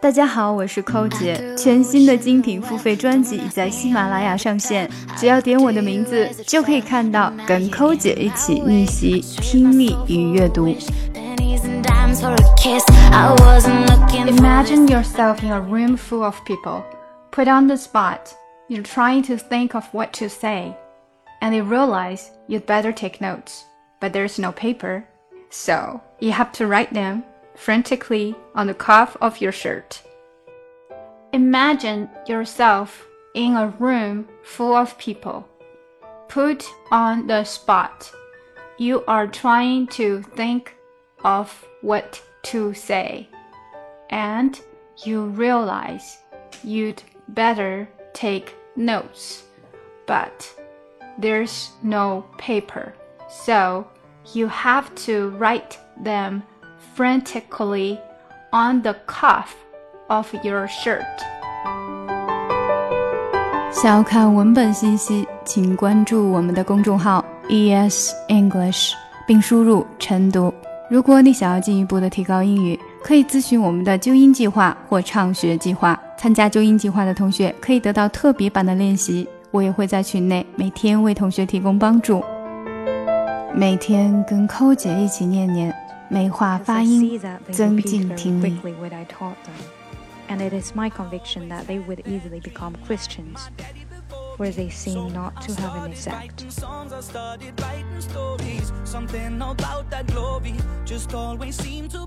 大家好，我是寇姐。全新的精品付费专辑已在喜马拉雅上线，只要点我的名字，就可以看到跟寇姐一起逆袭听力与阅读。Imagine yourself in a room full of people, put on the spot. You're trying to think of what to say, and you realize you'd better take notes, but there's no paper, so you have to write them frantically on the cuff of your shirt. Imagine yourself in a room full of people. Put on the spot. You are trying to think of what to say. And you realize you'd better take notes. But there's no paper. So you have to write them frantically on the cuff of your shirt。想要看文本信息，请关注我们的公众号 ES English，并输入晨读。如果你想要进一步的提高英语，可以咨询我们的纠音计划或畅学计划。参加纠音计划的同学可以得到特别版的练习，我也会在群内每天为同学提供帮助。每天跟寇姐一起念念。美化发音，增进听力。And it is my conviction that they would easily become Christians, where they seem not to have any sect. Something about that glory just always seemed to